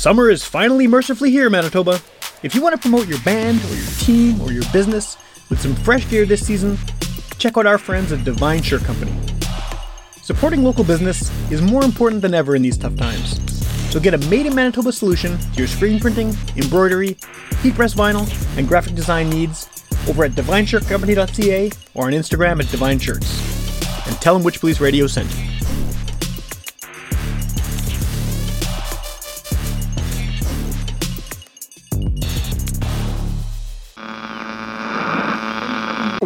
Summer is finally mercifully here, Manitoba. If you want to promote your band or your team or your business with some fresh gear this season, check out our friends at Devine Shirt Company. Supporting local business is more important than ever in these tough times. So get a made in Manitoba solution to your screen printing, embroidery, heat press vinyl, and graphic design needs over at devineshirtcompany.ca or on Instagram at Devine Shirts. And tell them Witchpolice Radio sent you.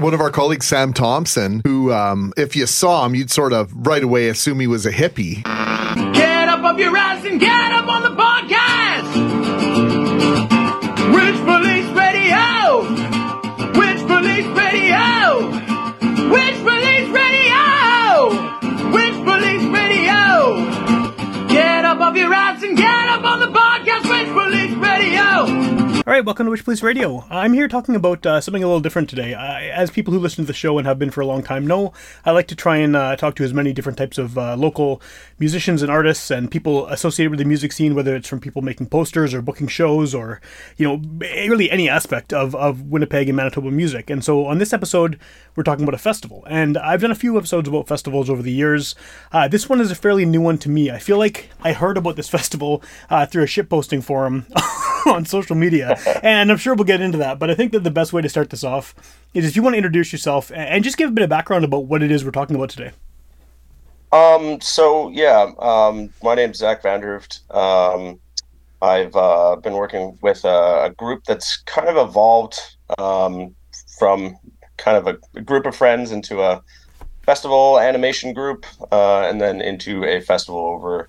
One of our colleagues, Sam Thompson, who, um, if you saw him, you'd sort of right away assume he was a hippie. Get up off your ass and get up on the podcast! Witchpolice Radio! Witchpolice Radio! Witchpolice Radio! Witchpolice Radio! Get up off your ass All right, welcome to Witchpolice Radio. I'm here talking about uh, something a little different today. I, as people who listen to the show and have been for a long time know, I like to try and uh, talk to as many different types of uh, local musicians and artists and people associated with the music scene, whether it's from people making posters or booking shows or, you know, really any aspect of, of Winnipeg and Manitoba music. And so on this episode, we're talking about a festival. And I've done a few episodes about festivals over the years. Uh, this one is a fairly new one to me. I feel like I heard about this festival uh, through a shitposting forum on social media and I'm sure we'll get into that. But I think that the best way to start this off is if you want to introduce yourself and just give a bit of background about what it is we're talking about today. Um. So yeah. Um. My name's Zach Van Der Hooft. Um. I've uh, been working with a, a, group that's kind of evolved um, from kind of a, a, group of friends into a festival animation group, uh, and then into a festival over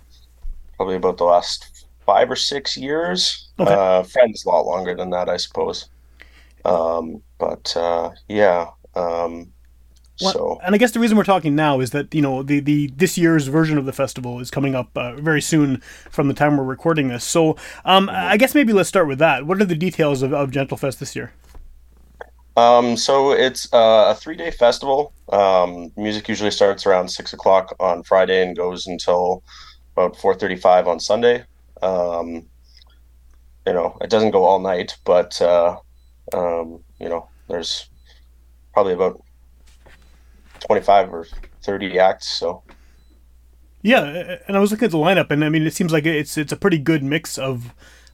probably about the last five or six years. Okay. Uh, friends a lot longer than that, I suppose. Um, but uh, yeah. Um, well, so, and I guess the reason we're talking now is that you know the the this year's version of the festival is coming up uh, very soon from the time we're recording this. So, um, mm-hmm. I guess maybe let's start with that. What are the details of, of Gentlefest this year? Um, so it's uh, a three day festival. Um, music usually starts around six o'clock on Friday and goes until about four thirty five on Sunday. Um, you know, it doesn't go all night, but uh, um, you know, there's probably about twenty five or thirty acts. So yeah, and I was looking at the lineup, and I mean, it seems like it's it's a pretty good mix of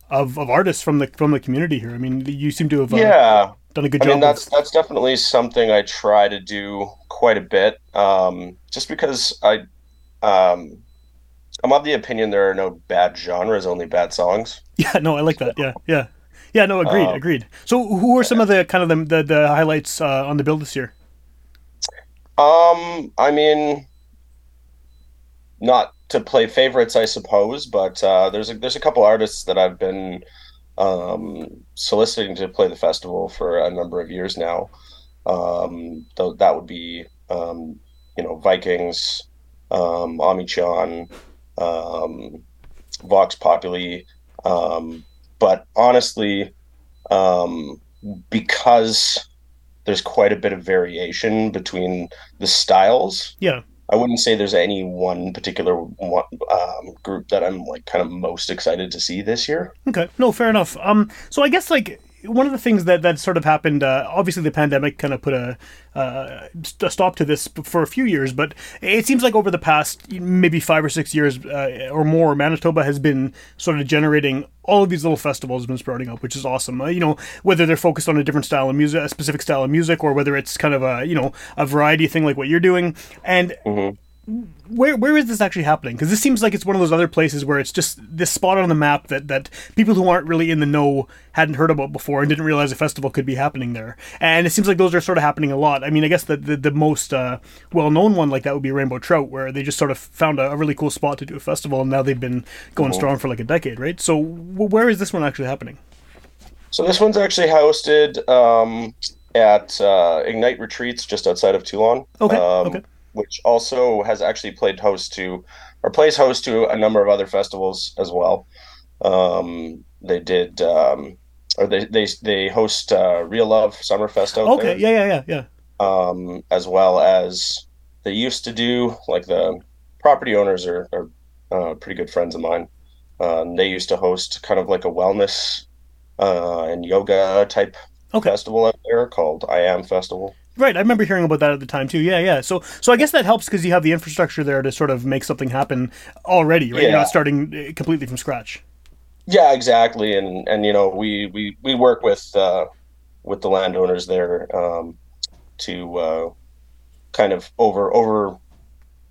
of, of artists from the from the community here. I mean, you seem to have uh, yeah done a good I job. I mean, that's of... that's definitely something I try to do quite a bit, um, just because I um, I'm of the opinion there are no bad genres, only bad songs. Yeah, no, I like that. Yeah, yeah, yeah. No, agreed, um, agreed. So, who are some of the kind of the the, the highlights uh, on the bill this year? Um, I mean, not to play favorites, I suppose, but uh, there's a there's a couple artists that I've been um, soliciting to play the festival for a number of years now. Um, th- that would be um, you know Vikings, um, Ami Cheon, um, Vox Populi. Um, but honestly, um, because there's quite a bit of variation between the styles. Yeah. I wouldn't say there's any one particular one, um, group that I'm like kind of most excited to see this year. Okay, no, fair enough. Um, so I guess like one of the things that that sort of happened, uh, obviously the pandemic kind of put a, uh, a stop to this for a few years, but it seems like over the past maybe five or six years uh, or more, Manitoba has been sort of generating all of these little festivals been sprouting up, which is awesome. Uh, you know, whether they're focused on a different style of music, a specific style of music, or whether it's kind of a you know a variety thing like what you're doing, and. Mm-hmm where where is this actually happening? Because this seems like it's one of those other places where it's just this spot on the map that that people who aren't really in the know hadn't heard about before and didn't realize a festival could be happening there. And it seems like those are sort of happening a lot. I mean, I guess the the, the most uh, well known one like that would be Rainbow Trout, where they just sort of found a, a, really cool spot to do a festival, and now they've been going strong for like a decade, right? So w- where is this one actually happening? So this one's actually hosted um, at uh, Ignite Retreats just outside of Teulon. Okay. Um, okay which also has actually played host to or plays host to a number of other festivals as well. Um, they did, um, or they they they host uh, Real Love Summerfest out okay. there. yeah, yeah, yeah, yeah. Um, as well as they used to do like the property owners are, are uh, pretty good friends of mine. Um, they used to host kind of like a wellness uh, and yoga type Okay. festival out there called I Am Festival. Right, I remember hearing about that at the time too. Yeah, yeah. So, so I guess that helps because you have the infrastructure there to sort of make something happen already, right? You're not starting uh, completely from scratch. Yeah, exactly. And and you know we we we work with uh, with the landowners there um, to uh, kind of over over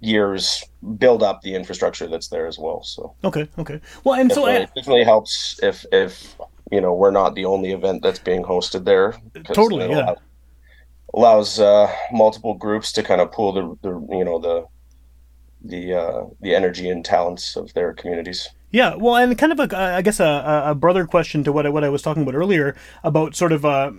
years build up the infrastructure that's there as well. So Okay, okay. Well, and so definitely, uh, definitely helps if if you know we're not the only event that's being hosted there. Totally, yeah. allows, allows uh, multiple groups to kind of pool the, the you know the the uh, the energy and talents of their communities. Yeah, well, and kind of a, I guess a, a- brother question to what I, what I was talking about earlier about sort of uh,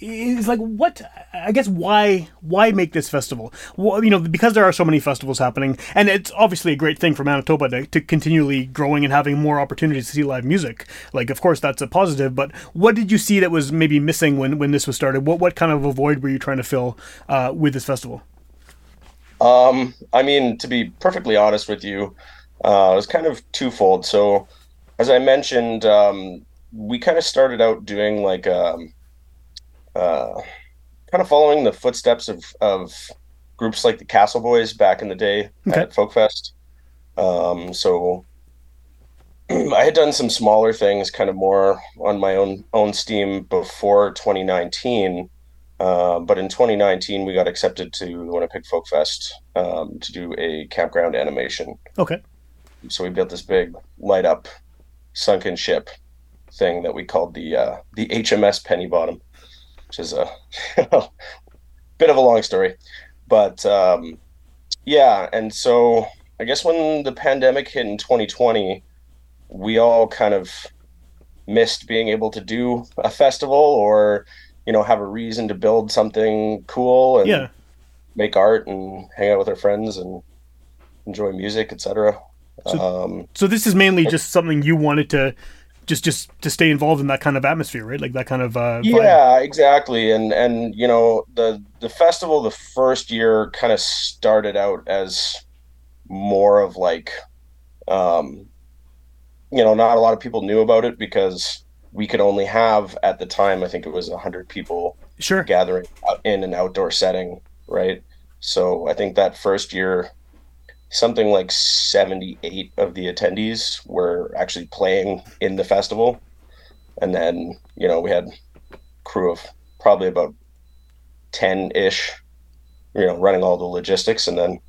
is like what I guess why why make this festival? Well, you know, because there are so many festivals happening, and it's obviously a great thing for Manitoba to, to continually growing and having more opportunities to see live music. Like, of course, that's a positive. But what did you see that was maybe missing when when this was started? What what kind of a void were you trying to fill uh, with this festival? Um, I mean, to be perfectly honest with you, uh, it was kind of twofold. So, as I mentioned, um, we kind of started out doing like um, uh, kind of following the footsteps of of groups like the Castle Boys back in the day Okay. at Folkfest. Um, so. I had done some smaller things, kind of more on my own own steam before 2019, uh, but in 2019, we got accepted to the Winnipeg Folk Fest um, to do a campground animation. Okay, So we built this big light up sunken ship thing that we called the uh, the HMS Penny Bottom, which is a bit of a long story, but um, yeah. And so I guess when the pandemic hit in 2020, we all kind of missed being able to do a festival or you know have a reason to build something cool and yeah. make art and hang out with our friends and enjoy music etc So- um, So this is mainly just something you wanted to just just to stay involved in that kind of atmosphere, right? Like that kind of uh, yeah exactly and and you know the the festival the first year kind of started out as more of like um you know not a lot of people knew about it because we could only have at the time i think it was 100 people Sure. gathering in an outdoor setting, right? So I think that first year, something like 78 of the attendees were actually playing in the festival. And then, you know, we had a crew of probably about 10 ish, you know, running all the logistics. And then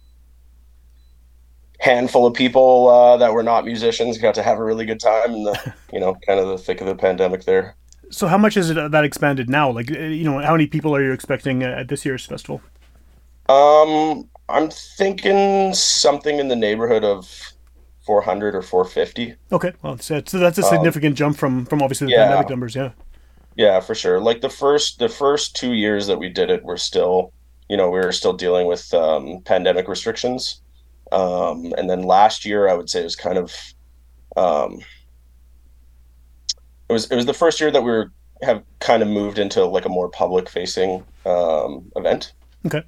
handful of people uh, that were not musicians got to have a really good time in the, you know, kind of the thick of the pandemic there. So how much is it uh, that expanded now? Like uh, you know, how many people are you expecting uh, at this year's festival? Um, I'm thinking something in the neighborhood of 400 or 450. Okay, well, so that's, that's a significant jump from from obviously the Um, yeah. pandemic numbers. Yeah. Yeah, for sure. Like the first the first two years that we did it, we're still, you know, we were still dealing with um, pandemic restrictions. Um, and then last year, I would say it was kind of, um, it was it was the first year that we were have kind of moved into like a more public facing um, event. Okay.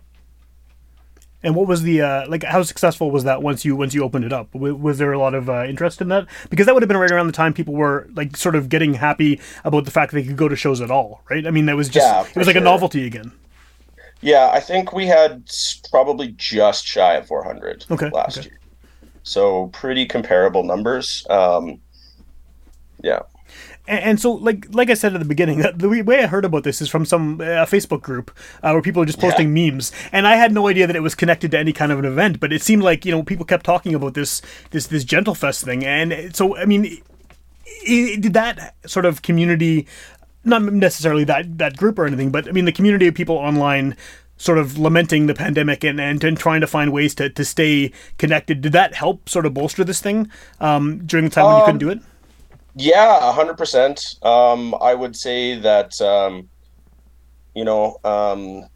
And what was the uh, like? How successful was that once you once you opened it up? W- was there a lot of uh, interest in that? Because that would have been right around the time people were like sort of getting happy about the fact that they could go to shows at all, right? I mean, that was just Yeah, it was like a novelty again. Yeah, I think we had probably just shy of 400 Okay, last okay. year. So pretty comparable numbers. Um, yeah. And, and so, like like I said at the beginning, the way- I heard about this is from some uh, Facebook group uh, where people are just posting memes, and I had no idea that it was connected to any kind of an event. But it seemed like you know people kept talking about this this this GentleFest thing, and so I mean, i- did that sort of community, not necessarily that that group or anything, but I mean the community of people online. Sort of lamenting the pandemic and, and, and trying to find ways to, to stay connected. Did that help sort of bolster this thing um, during the time when you couldn't do it? Yeah, a hundred percent. Um, I would say that um, you know um,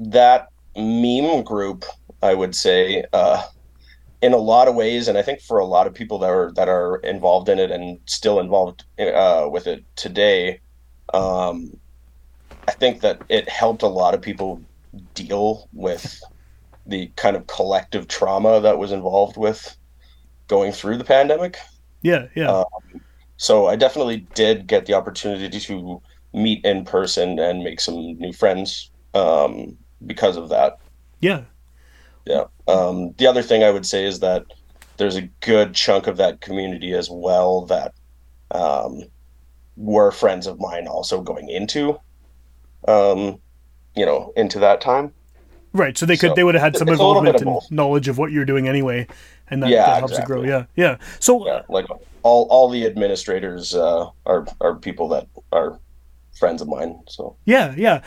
that meme group. I would say uh, in a lot of ways, and I think for a lot of people that are that are involved in it and still involved uh, with it today, um, I think that it helped a lot of people deal with the kind of collective trauma that was involved with going through the pandemic. Yeah, yeah. Uh, So I definitely did get the opportunity to meet in person and make some new friends um, because of that. yeah. Yeah. Um, the other thing I would say is that there's a good chunk of that community as well that um, were friends of mine also going into, um, you know, into that time. Right. So they could So, they would have had some it's a little bit involvement and knowledge of what you're doing anyway, and that, Yeah, that helps it grow. Yeah, yeah. So Yeah, like all all the administrators uh, are are people that are friends of mine. So yeah, yeah.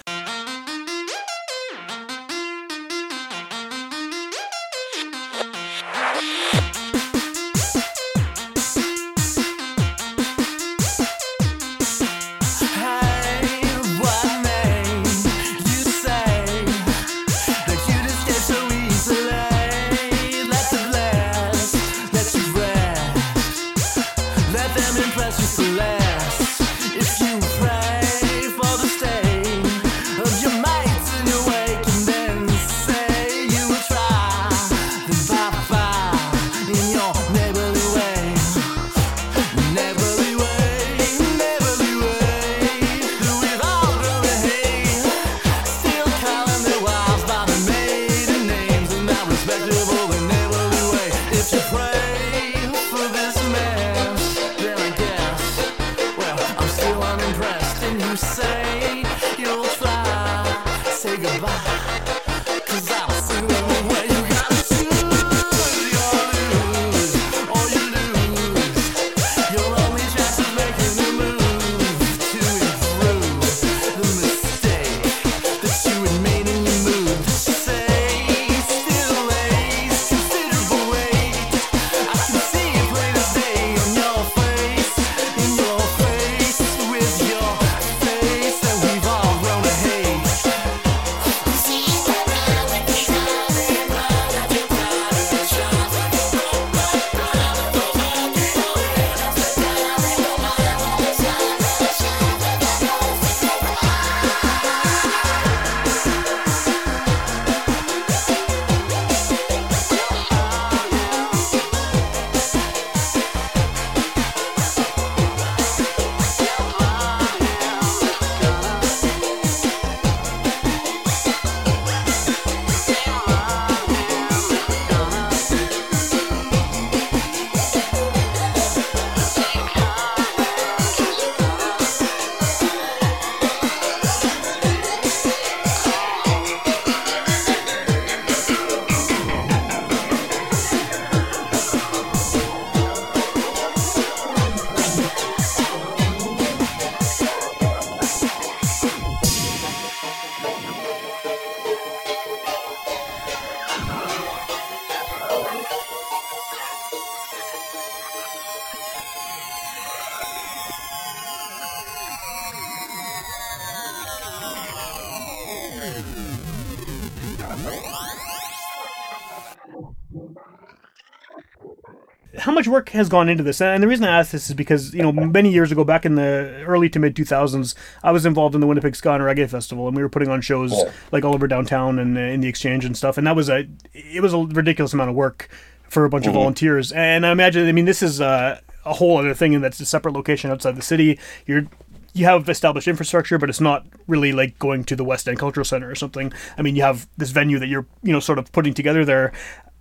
Work has gone into this? And the reason I ask this is because you know many years ago, back in the early to mid 2000s, I was involved in the Winnipeg Ska and Reggae Festival, and we were putting on shows Yeah. like all over downtown and uh, in the Exchange and stuff. And that was a it was a ridiculous amount of work for a bunch of volunteers. And I imagine, I mean, this is uh, a whole other thing, and that's a separate location outside the city. You're you have established infrastructure, but it's not really like going to the West End Cultural Center or something. I mean, you have this venue that you're you know sort of putting together there.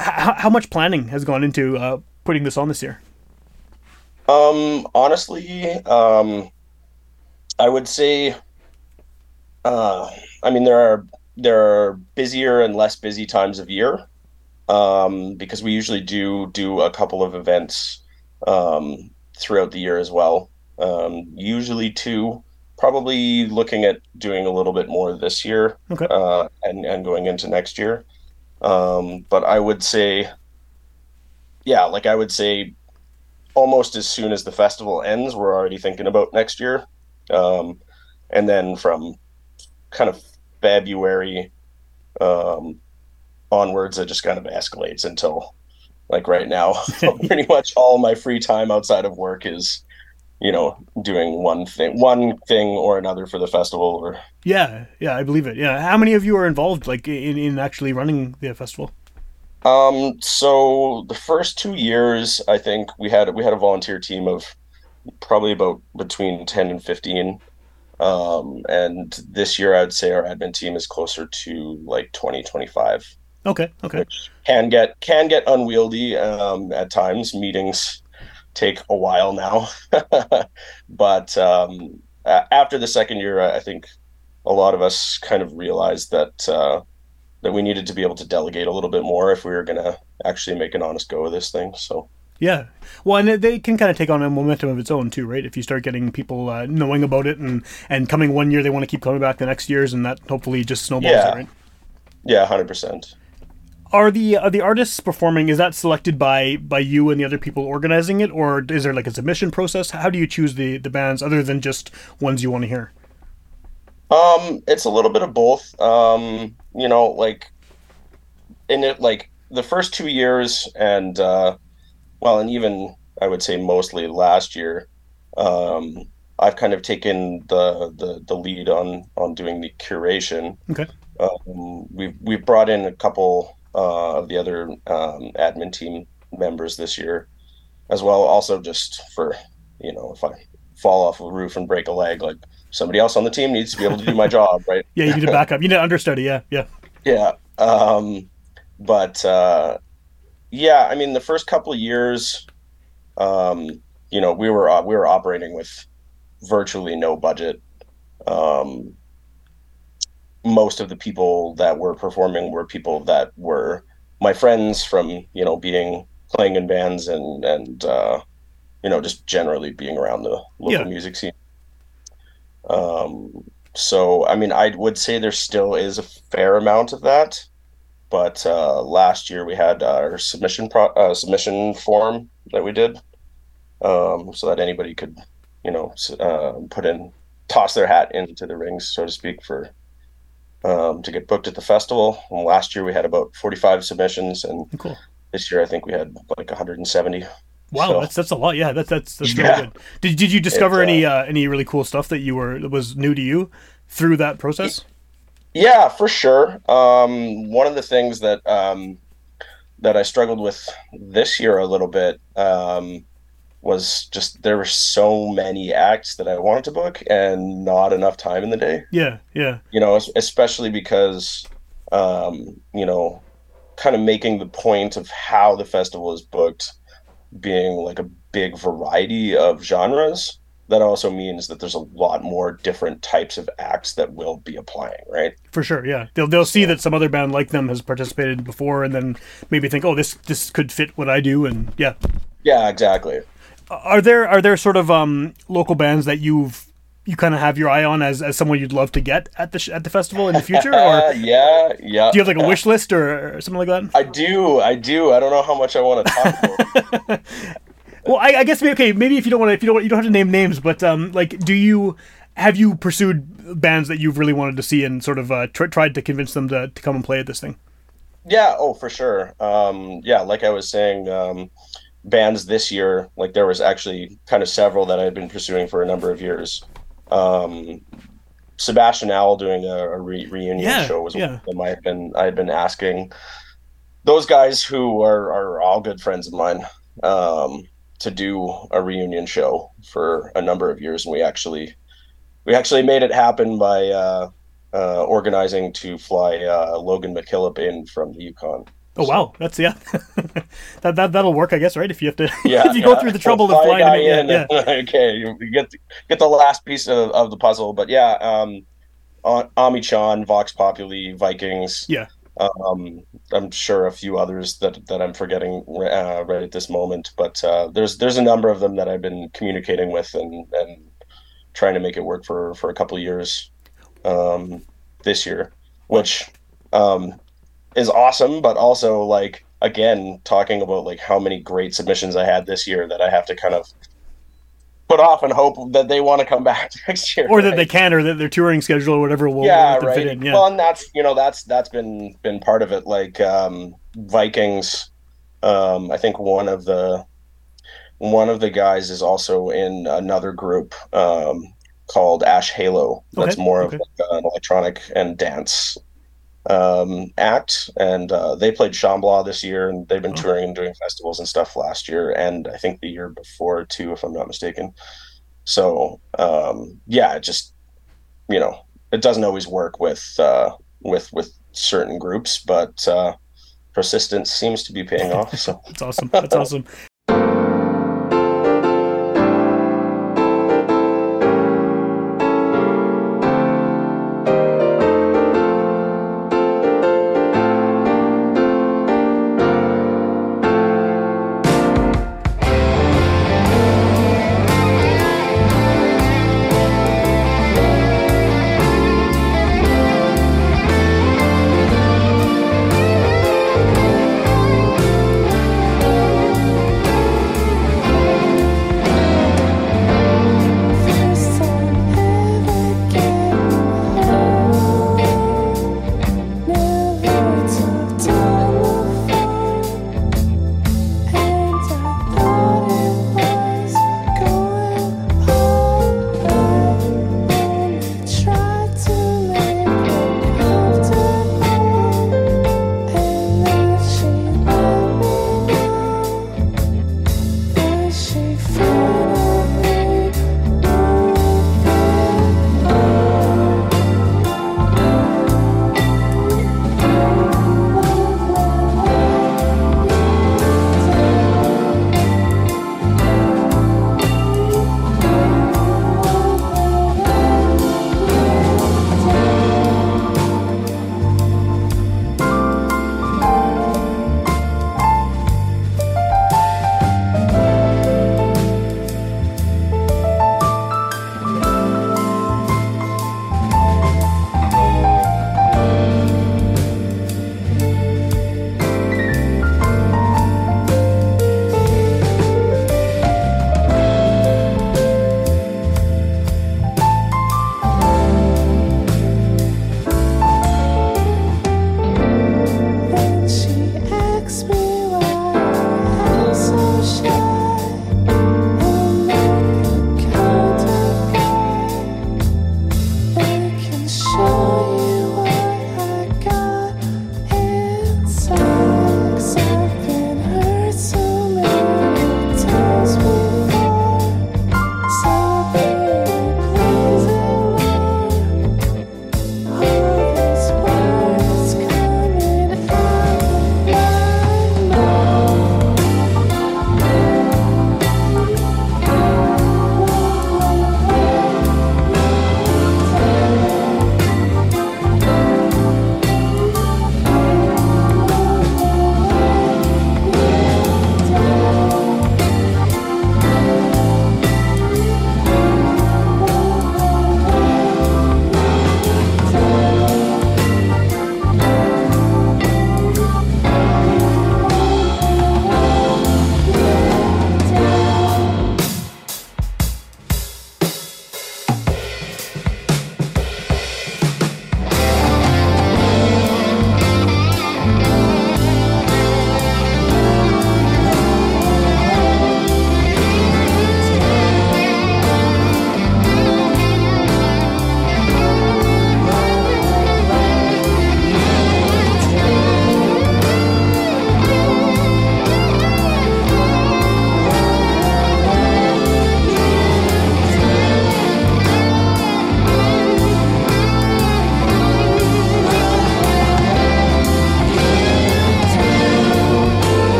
H- how, how much planning has gone into uh, putting this on this year? Um, honestly, um, I would say, uh, I mean, there are there are busier and less busy times of year, um, because we usually do do a couple of events, um, throughout the year as well. Um, usually two, probably looking at doing a little bit more this year, Okay. uh, and and going into next year. Um, but I would say, yeah, like I would say almost as soon as the festival ends, we're already thinking about next year. Um, and then from kind of February um, onwards, it just kind of escalates until like right now. pretty much all my free time outside of work is, you know, doing one thing, one thing or another for the festival. Or Yeah, yeah, I believe it. Yeah, how many of you are involved, like in, in actually running the festival? Um, so the first two years, I think we had we had a volunteer team of probably about between ten and fifteen. Um, and this year, I'd say our admin team is closer to like 20, 25. Okay, okay. can get can get unwieldy um, at times. Meetings take a while now, but um, after the second year, I I think a lot of us kind of realized that uh, that we needed to be able to delegate a little bit more if we were going to actually make an honest go of this thing. So Yeah. Well, and they can kind of take on a momentum of its own too, right? If you start getting people uh, knowing about it and and coming one year, they want to keep coming back the next years, and that hopefully just snowballs Yeah. it, right? yeah, hundred percent. Are the are the artists performing? Is that selected by by you and the other people organizing it, or is there like a submission process? How do you choose the the bands other than just ones you want to hear? Um, it's a little bit of both. Um, you know, like in it, like the first two years, and uh, well, and even I would say mostly last year, um, I've kind of taken the the, the lead on on doing the curation. Okay. Um, we've we've brought in a couple uh, of the other um, admin team members this year, as well. Also, just for you know, if I fall off a roof and break a leg, like somebody else on the team needs to be able to do my job, right? Yeah, you need a backup. You need an understudy. Yeah, yeah. Yeah. Um, but uh, yeah, I mean, the first couple of years, um, you know, we were uh, we were operating with virtually no budget. Um, most of the people that were performing were people that were my friends from you know being playing in bands and and uh, you know just generally being around the local Yeah. music scene. Um, so I mean, I would say there still is a fair amount of that, but uh, last year we had our submission pro- uh, submission form that we did, um, so that anybody could, you know, uh, put in, toss their hat into the rings, so to speak, for um, to get booked at the festival. And last year we had about forty-five submissions, and Cool. this year I think we had like one hundred and seventy. Wow, So- that's that's a lot. Yeah, that's that's that's Yeah. really good. Did did you discover It's, any uh, any really cool stuff that you were that was new to you through that process? Yeah, for sure. Um, one of the things that um, that I struggled with this year a little bit um, was just there were so many acts that I wanted to book and not enough time in the day. Yeah, yeah, You know, especially because um, you know, kind of making the point of how the festival is booked being like a big variety of genres. That also means that there's a lot more different types of acts that will be applying, right? for sure. Yeah, they'll they'll see that some other band like them has participated before, and then maybe think, oh, this this could fit what I do, and yeah. Yeah, exactly. Are there are there sort of um local bands that you've you kind of have your eye on as, as someone you'd love to get at the sh- at the festival in the future, or yeah, yeah. do you have like a wish list or, or something like that? I do, I do. I don't know how much I want to talk about. Well, I, I guess maybe okay. Maybe if you don't want to, if you don't, you don't have to name names, but um, like, do you have you pursued bands that you've really wanted to see and sort of uh, tr- tried to convince them to, to come and play at this thing? yeah, oh, for sure. Um, yeah, like I was saying, um, bands this year, like there was actually kind of several that I had been pursuing for a number of years. Um, Sebastian Owl doing a, a re- reunion Yeah, show was yeah. one of them I had been I had been asking those guys who are, are all good friends of mine um, to do a reunion show for a number of years, and we actually we actually made it happen by uh, uh, organizing to fly uh, Logan McKillop in from the Yukon. Oh wow, that's yeah, that that that'll work, I guess, right? If you have to, Yeah, if you go through the trouble We'll of flying, to make, yeah, in. yeah. okay, you get the, get the last piece of, of the puzzle, but yeah, um, A- Ami Cheon, Vox Populi, Vikings. Yeah. Um, I'm sure a few others that that I'm forgetting uh, right at this moment, but uh, there's there's a number of them that I've been communicating with and and trying to make it work for for a couple of years um, this year, which um, is awesome, but also like again talking about like how many great submissions I had this year that I have to kind of put off and hope that they want to come back next year, or that they can, or that their touring schedule or whatever will yeah, right. fit in. Yeah, Well, and that's you know that's that's been been part of it. Like um, Vikings, um, I think one of the one of the guys is also in another group um, called Ash Halo. That's Okay, more okay. of like an electronic and dance um, act, and uh, they played Shambhala this year, and they've been touring and doing festivals and stuff last year, and I think the year before too, if I'm not mistaken. So um, yeah, it just you know, it doesn't always work with uh, with with certain groups, but uh, persistence seems to be paying off. So That's awesome. That's awesome.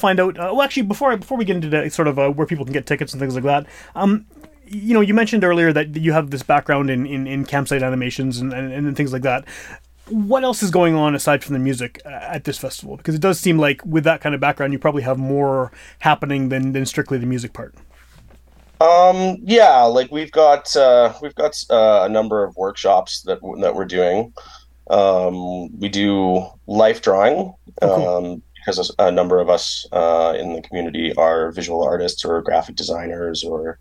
Find out? Uh, well, actually, before I, before we get into the, sort of uh, where people can get tickets and things like that, um, you know, you mentioned earlier that you have this background in, in, in campsite animations and, and, and things like that. what else is going on aside from the music uh, at this festival? Because it does seem like with that kind of background, you probably have more happening than than strictly the music part. Um, yeah, like we've got uh, we've got uh, a number of workshops that that we're doing. Um, we do life drawing Oh, um, because a number of us uh, in the community are visual artists or graphic designers or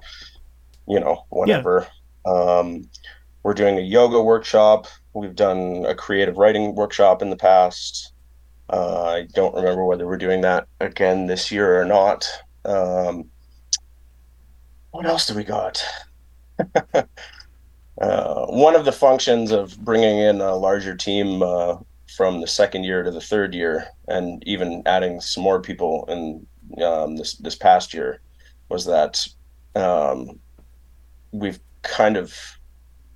you know whatever. Um, we're doing a yoga workshop. We've done a creative writing workshop in the past. Uh, I don't remember whether we're doing that again this year or not. Um, what else do we got? uh, one of the functions of bringing in a larger team uh, from the second year to the third year, and even adding some more people in um, this this past year, was that um, we've kind of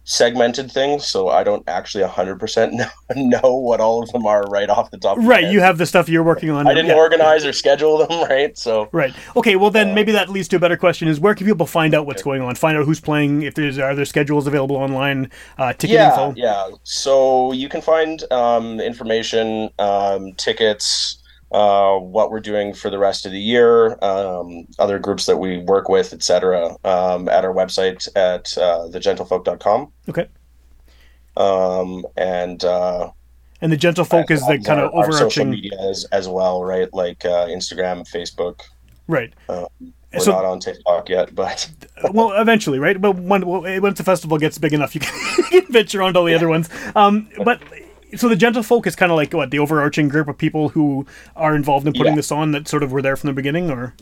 segmented things, so I don't actually 100% know, know what all of them are right off the top. Right, you have the stuff you're working on. I didn't yeah. organize or schedule them, right? So Right. Okay. Well, then maybe that leads to a better question: Is where can people find out what's going on? Find out who's playing. If there's are there schedules available online, uh, ticket yeah, info. yeah. So you can find um, information, um, tickets, uh, what we're doing for the rest of the year, um, other groups that we work with, etc., um, at our website at uh, thegentlefolk.com. Okay. Um, and uh, And the gentlefolk is the kind our, of our social media as, as well, right? Like uh, Instagram, Facebook. Right. Uh, we're So- not on TikTok yet, but well, eventually, right? But when once the festival gets big enough, you can, venture onto all the other ones. Um, but so the gentlefolk is kind of like what the overarching group of people who are involved in putting Yeah. this on that sort of were there from the beginning, or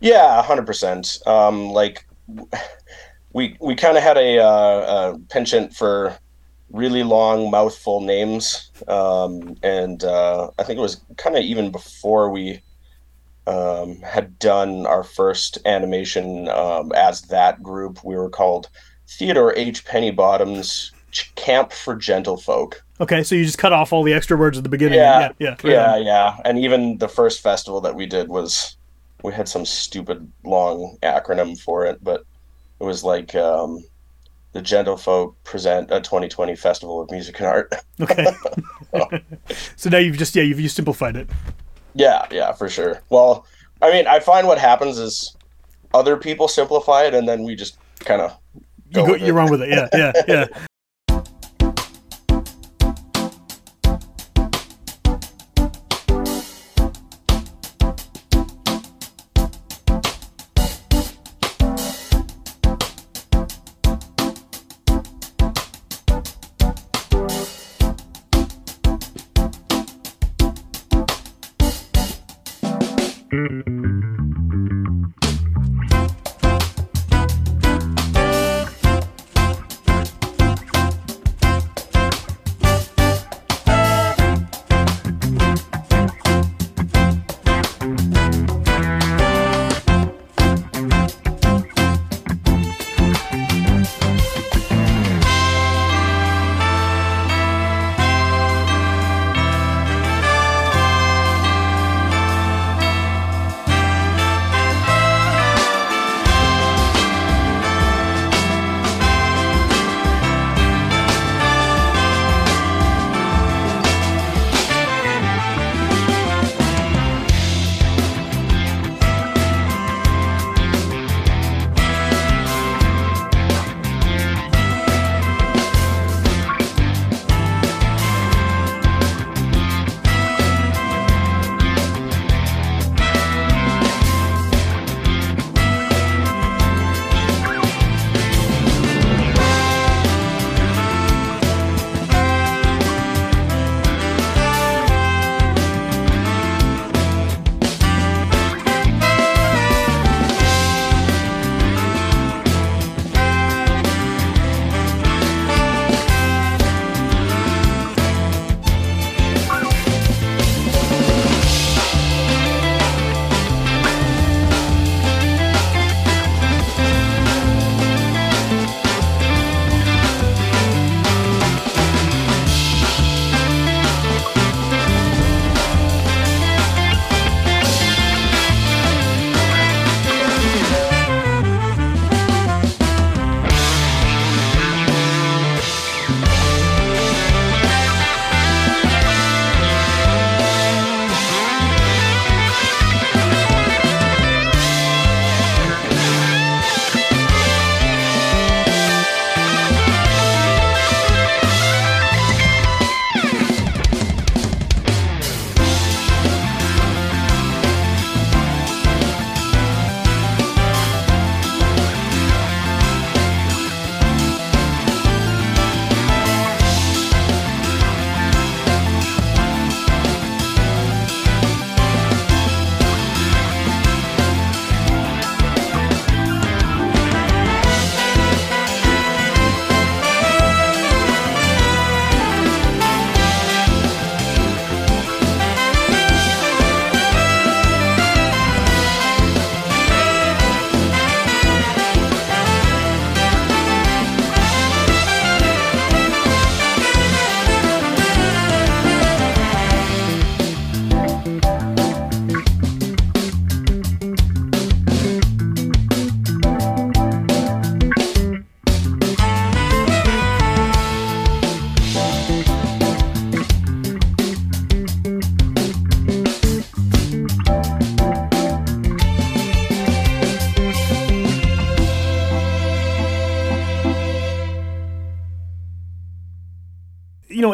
Yeah, hundred percent. Um, like we we kind of had a, uh, a penchant for really long mouthful names, um, and uh, I think it was kind of even before we um, had done our first animation um, as that group. We were called Theodore H. Pennybottom's Camp for Gentlefolk. okay, so you just cut off all the extra words at the beginning. Yeah, yeah, yeah, Yeah, yeah. And even the first festival that we did was we had some stupid long acronym for it, but it was like um, the Gentlefolk present a 2020 Festival of Music and Art. Okay. so now you've just yeah you've you simplified it. yeah, yeah, for sure. Well, I mean, I find what happens is other people simplify it, and then we just kind of You go, you run with it. Yeah, yeah, yeah.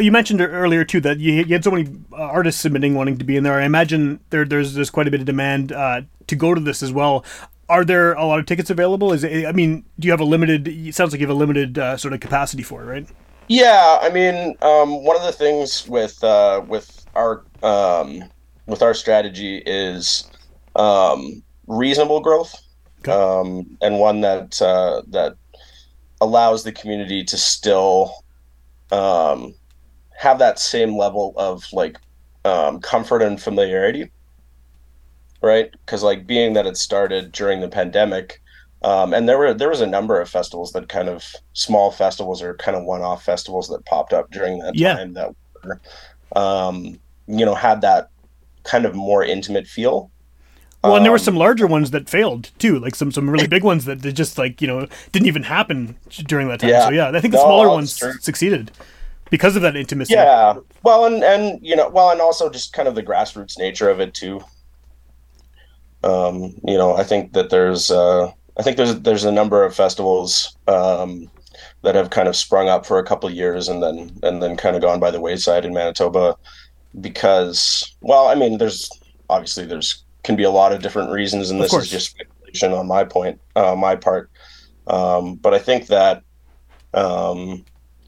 you mentioned earlier too that you, you had so many uh, artists submitting wanting to be in there. I imagine there there's there's quite a bit of demand uh, to go to this as well. Are there a lot of tickets available? Is it, I mean, do you have a limited? It sounds like you have a limited uh, sort of capacity for it, right? Yeah, I mean, um, one of the things with uh, with our um, with our strategy is um, reasonable growth, Okay. um, and one that uh, that allows the community to still um, have that same level of like um, comfort and familiarity, right? Because like being that it started during the pandemic, um, and there were there was a number of festivals that kind of small festivals or kind of one-off festivals that popped up during that Yeah. time that were, um, you know had that kind of more intimate feel. Well, and there were Um, some larger ones that failed too, like some some really big ones that, that just like you know didn't even happen during that time. Yeah. So yeah, I think the No, smaller ones true. succeeded because of that intimacy. Yeah. Well, and and you know, well, and also just kind of the grassroots nature of it too. Um, you know, I think that there's uh, I think there's there's a number of festivals um, that have kind of sprung up for a couple of years and then and then kind of gone by the wayside in Manitoba because well, I mean, there's obviously there's can be a lot of different reasons, and this is just speculation on my point, uh, my part. Um, but I think that um,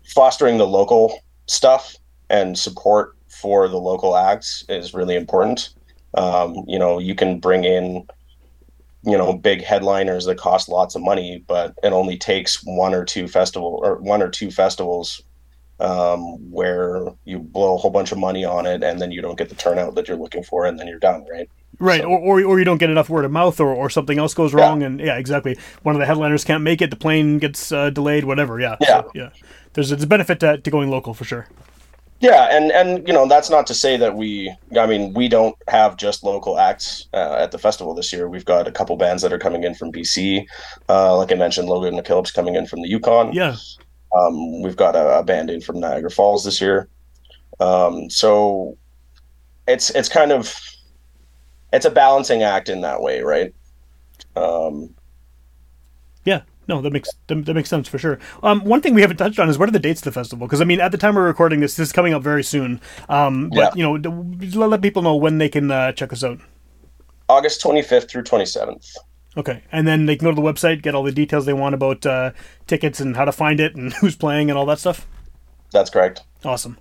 fostering the local stuff and support for the local acts is really important. Um, you know, you can bring in, you know, big headliners that cost lots of money, but it only takes one or two festival or one or two festivals um, where you blow a whole bunch of money on it and then you don't get the turnout that you're looking for and then you're done, right? Right, So- or, or or you don't get enough word of mouth, or, or something else goes Yeah. wrong, and yeah, exactly. One of the headliners can't make it, the plane gets uh, delayed, whatever. Yeah, Yeah. So, yeah. There's a, there's a benefit to, to going local for sure. Yeah, and and you know that's not to say that we. I mean, we don't have just local acts uh, at the festival this year. We've got a couple bands that are coming in from BC. Uh, like I mentioned, Logan McKillop's coming in from the Yukon. Yeah, Um, we've got a, a band in from Niagara Falls this year. Um, so it's it's kind of it's a balancing act in that way, right? Um, yeah. No, that makes that, that makes sense for sure. Um, one thing we haven't touched on is what are the dates of the festival? Because I mean, at the time we're recording this, this is coming up very soon. Um, but Yeah. you know, d- let, people know when they can uh, check us out. August 25th through 27th. Okay, and then they can go to the website, get all the details they want about uh, tickets and how to find it and who's playing and all that stuff. That's correct. Awesome.